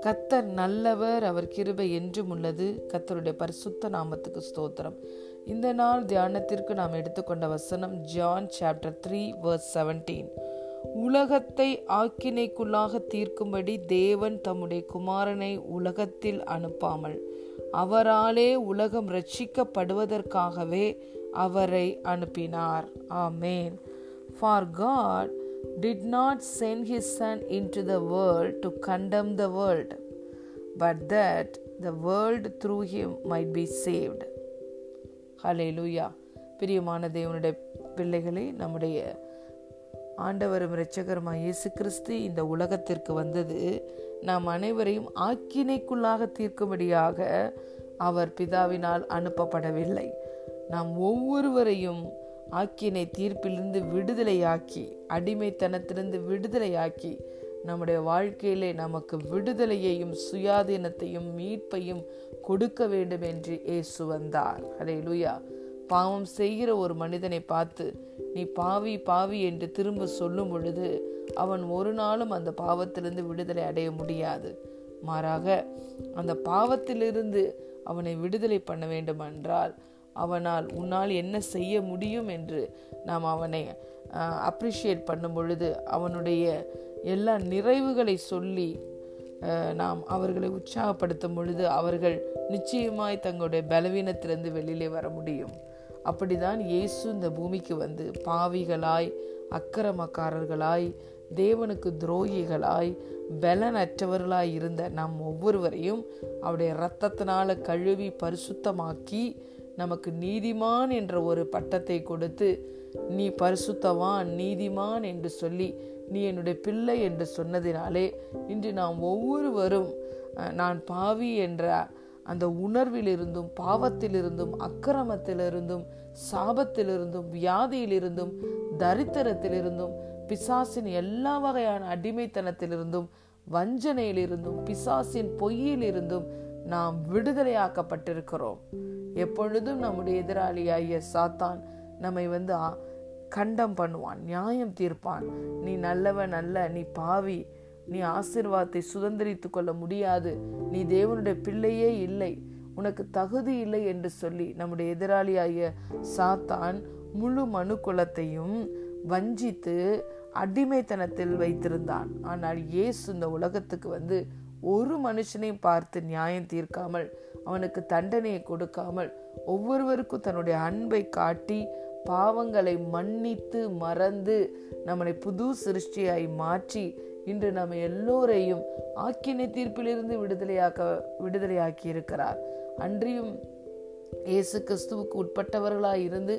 கத்தர் நல்லவர் அவர் கிருபை என்றும் உள்ளது. கத்தருடைய பரிசுத்த நாமத்துக்கு ஸ்தோத்திரம். இந்த நாள் தியானத்திற்கு நாம் எடுத்துக்கொண்ட வசனம் John chapter three verse seventeen உலகத்தை ஆக்கினைக்குள்ளாக தீர்க்கும்படி தேவன் தம்முடைய குமாரனை உலகத்தில் அனுப்பாமல் அவராலே உலகம் ரட்சிக்கப்படுவதற்காகவே அவரை அனுப்பினார். ஆமேன். For God did not send his Son into the world to condemn the world, but that the world through him might be saved. ஹலேலூயா பிரியமான தேவனுடைய பிள்ளைகளே நம்முடைய ஆண்டவரும் இரட்சகருமாய் இயேசு கிறிஸ்து இந்த உலகத்திற்கு வந்தது. நாம் அனைவரையும் ஆக்கினைக்குள்ளாக தீர்க்கும்படியாக அவர் பிதாவினால் அனுப்பப்படவில்லை. நாம் ஒவ்வொருவரையும் ஆக்கினை தீர்ப்பிலிருந்து விடுதலையாக்கி அடிமைத்தனத்திலிருந்து விடுதலையாக்கி நம்முடைய வாழ்க்கையிலே நமக்கு விடுதலையையும் சுயாதீனத்தையும் மீட்பையும் கொடுக்க வேண்டும் என்று ஏசு வந்தார். அதே லுயா பாவம் செய்கிற ஒரு மனிதனை பார்த்து நீ பாவி பாவி என்று திரும்ப சொல்லும் பொழுது அவன் ஒரு நாளும் அந்த பாவத்திலிருந்து விடுதலை அடைய முடியாது. மாறாக அந்த பாவத்திலிருந்து அவனை விடுதலை பண்ண வேண்டுமென்றால் அவனால் உன்னால் என்ன செய்ய முடியும் என்று நாம் அவனை அப்ரிஷியேட் பண்ணும் பொழுது அவனுடைய எல்லா நிறைவுகளை சொல்லி நாம் அவர்களை உற்சாகப்படுத்தும் பொழுது அவர்கள் நிச்சயமாய் தங்களுடைய பலவீனத்திலிருந்து வெளியிலே வர முடியும். அப்படிதான் இயேசு இந்த பூமிக்கு வந்து பாவிகளாய் அக்கிரமக்காரர்களாய் தேவனுக்கு துரோகிகளாய் பலனற்றவர்களாய் இருந்த நம் ஒவ்வொருவரையும் அவருடைய இரத்தத்தினால கழுவி பரிசுத்தமாக்கி நமக்கு நீதிமான் என்ற ஒரு பட்டத்தை கொடுத்து நீ பரிசுத்தவான் நீதிமான் என்று சொல்லி நீ என்னுடைய பிள்ளை என்று சொன்னதினாலே இன்று நாம் ஒவ்வொருவரும் நான் பாவி என்ற அந்த உணர்விலிருந்தும் பாவத்திலிருந்தும் அக்கிரமத்திலிருந்தும் சாபத்திலிருந்தும் வியாதியிலிருந்தும் தரித்திரத்திலிருந்தும் பிசாசின் எல்லா வகையான அடிமைத்தனத்திலிருந்தும் வஞ்சனையிலிருந்தும் பிசாசின் பொய்யிலிருந்தும் நாம் விடுதலையாக்கப்பட்டிருக்கிறோம். எப்பொழுதும் நம்முடைய எதிராளியாகிய சாத்தான் நம்மை வந்து கண்டம் பண்ணுவான் நியாயம் தீர்ப்பான். நீ நல்லவன் அல்ல நீ பாவி நீ ஆசிர்வாதத்தை சுதந்திரித்து கொள்ள முடியாது நீ தேவனுடைய பிள்ளையே இல்லை உனக்கு தகுதி இல்லை என்று சொல்லி நம்முடைய எதிராளியாகிய சாத்தான் முழு மனு குலத்தையும் வஞ்சித்து அடிமைத்தனத்தில் வைத்திருந்தான். ஆனால் இயேசு இந்த உலகத்துக்கு வந்து ஒரு மனுஷனையும் பார்த்து நியாயம் தீர்க்காமல் அவனுக்கு தண்டனையை கொடுக்காமல் ஒவ்வொருவருக்கும் தன்னுடைய அன்பை காட்டி பாவங்களை மன்னித்து மறந்து நம்மளை புது சிருஷ்டியாய் மாற்றி இன்று நம்ம எல்லோரையும் ஆக்கினை தீர்ப்பிலிருந்து விடுதலையாக்க விடுதலையாக்கி இருக்கிறார் அன்றியும் இயேசு கிறிஸ்துவுக்கு உட்பட்டவர்களாய் இருந்து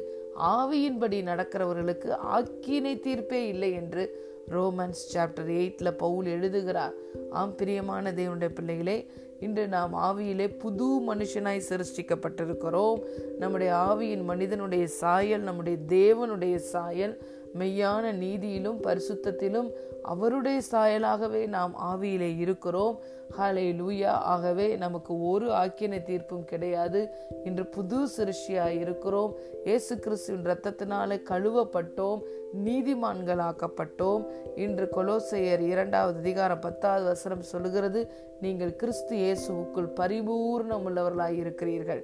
ஆவியின்படி நடக்கிறவர்களுக்கு ஆக்கினை தீர்ப்பே இல்லை என்று ரோமன்ஸ் சாப்டர் எயிட்டில் பவுல் எழுதுகிறார் ஆம் பிரியமான தேவனுடைய பிள்ளைகளே இன்று நாம் ஆவியிலே புது மனுஷனாய் சிருஷ்டிக்கப்பட்டிருக்கிறோம். நம்முடைய ஆவியின் மனிதனுடைய சாயல் நம்முடைய தேவனுடைய சாயல் மெய்யான நீதியிலும் பரிசுத்தத்திலும் அவருடைய சாயலாகவே நாம் ஆவியிலே இருக்கிறோம். ஹலே லூயா ஆகவே நமக்கு ஒரு ஆக்கின தீர்ப்பும் கிடையாது. இன்று புது சிருஷ்டியாய் இருக்கிறோம். இயேசு கிறிஸ்துவின் ரத்தத்தினால கழுவப்பட்டோம். நீதிமான்களாக்கப்பட்டோம். இன்று கொலோசையர் இரண்டாவது அதிகாரம் பத்தாவது வசனம் சொல்லுகிறது நீங்கள் கிறிஸ்து இயேசுவுக்குள் பரிபூர்ணம் உள்ளவர்களாய் இருக்கிறீர்கள்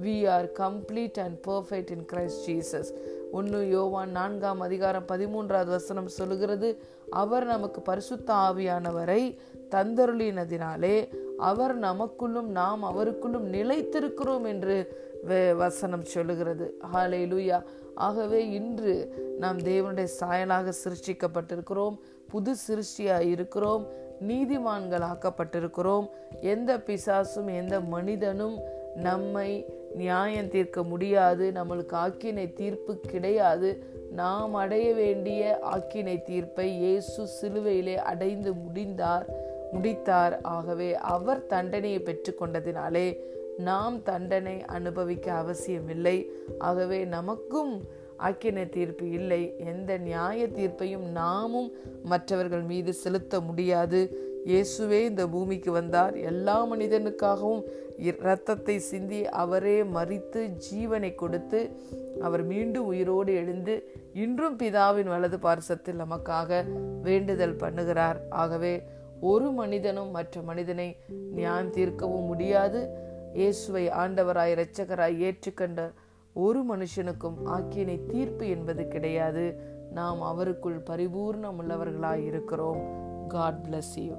we are complete and perfect in Christ Jesus ஒன்று யோவான் நான்காம் அதிகாரம் பதிமூன்றாவது வசனம் சொல்லுகிறது அவர் நமக்கு பரிசுத்த ஆவியானவரை தந்தருளினதினாலே அவர் நமக்குள்ளும் நாம் அவருக்குள்ளும் நிலைத்திருக்கிறோம் என்று வசனம் சொல்லுகிறது. ஹாலே லூயா ஆகவே இன்று நாம் தேவனுடைய சாயலாக சிருஷ்டிக்கப்பட்டிருக்கிறோம். புது சிருஷ்டியாக இருக்கிறோம். நீதிமான்கள் ஆக்கப்பட்டிருக்கிறோம் எந்த பிசாசும் எந்த மனிதனும் நம்மை நியாயம் தீர்க்க முடியாது. நம்மளுக்கு ஆக்கினை தீர்ப்பு கிடையாது. நாம் அடைய வேண்டிய ஆக்கினை தீர்ப்பை இயேசு சிலுவையிலே அடைந்து முடிந்தார் முடித்தார். ஆகவே அவர் தண்டனையை பெற்றுக்கொண்டதினாலே நாம் தண்டனை அனுபவிக்க அவசியமில்லை. ஆகவே நமக்கும் ஆக்கின தீர்ப்பு இல்லை. எந்த நியாய தீர்ப்பையும் நாமும் மற்றவர்கள் மீது செலுத்த முடியாது. இயேசுவே இந்த பூமிக்கு வந்தார். எல்லா மனிதனுக்காகவும் இரத்தத்தை சிந்தி அவரே மறித்து ஜீவனை கொடுத்து அவர் மீண்டும் உயிரோடு எழுந்து இன்றும் பிதாவின் வலது பார்சத்தில் நமக்காக வேண்டுதல் பண்ணுகிறார். ஆகவே ஒரு மனிதனும் மற்ற மனிதனை நியாயம் தீர்க்கவும் முடியாது. இயேசுவை ஆண்டவராய் இரட்சகராய் ஏற்றுக்கொண்ட ஒரு மனுஷனுக்கும் ஆக்கியனை தீர்ப்பு என்பது கிடையாது. நாம் அவருக்குள் பரிபூர்ணம் உள்ளவர்களாய் இருக்கிறோம் காட் பிளஸ் யூ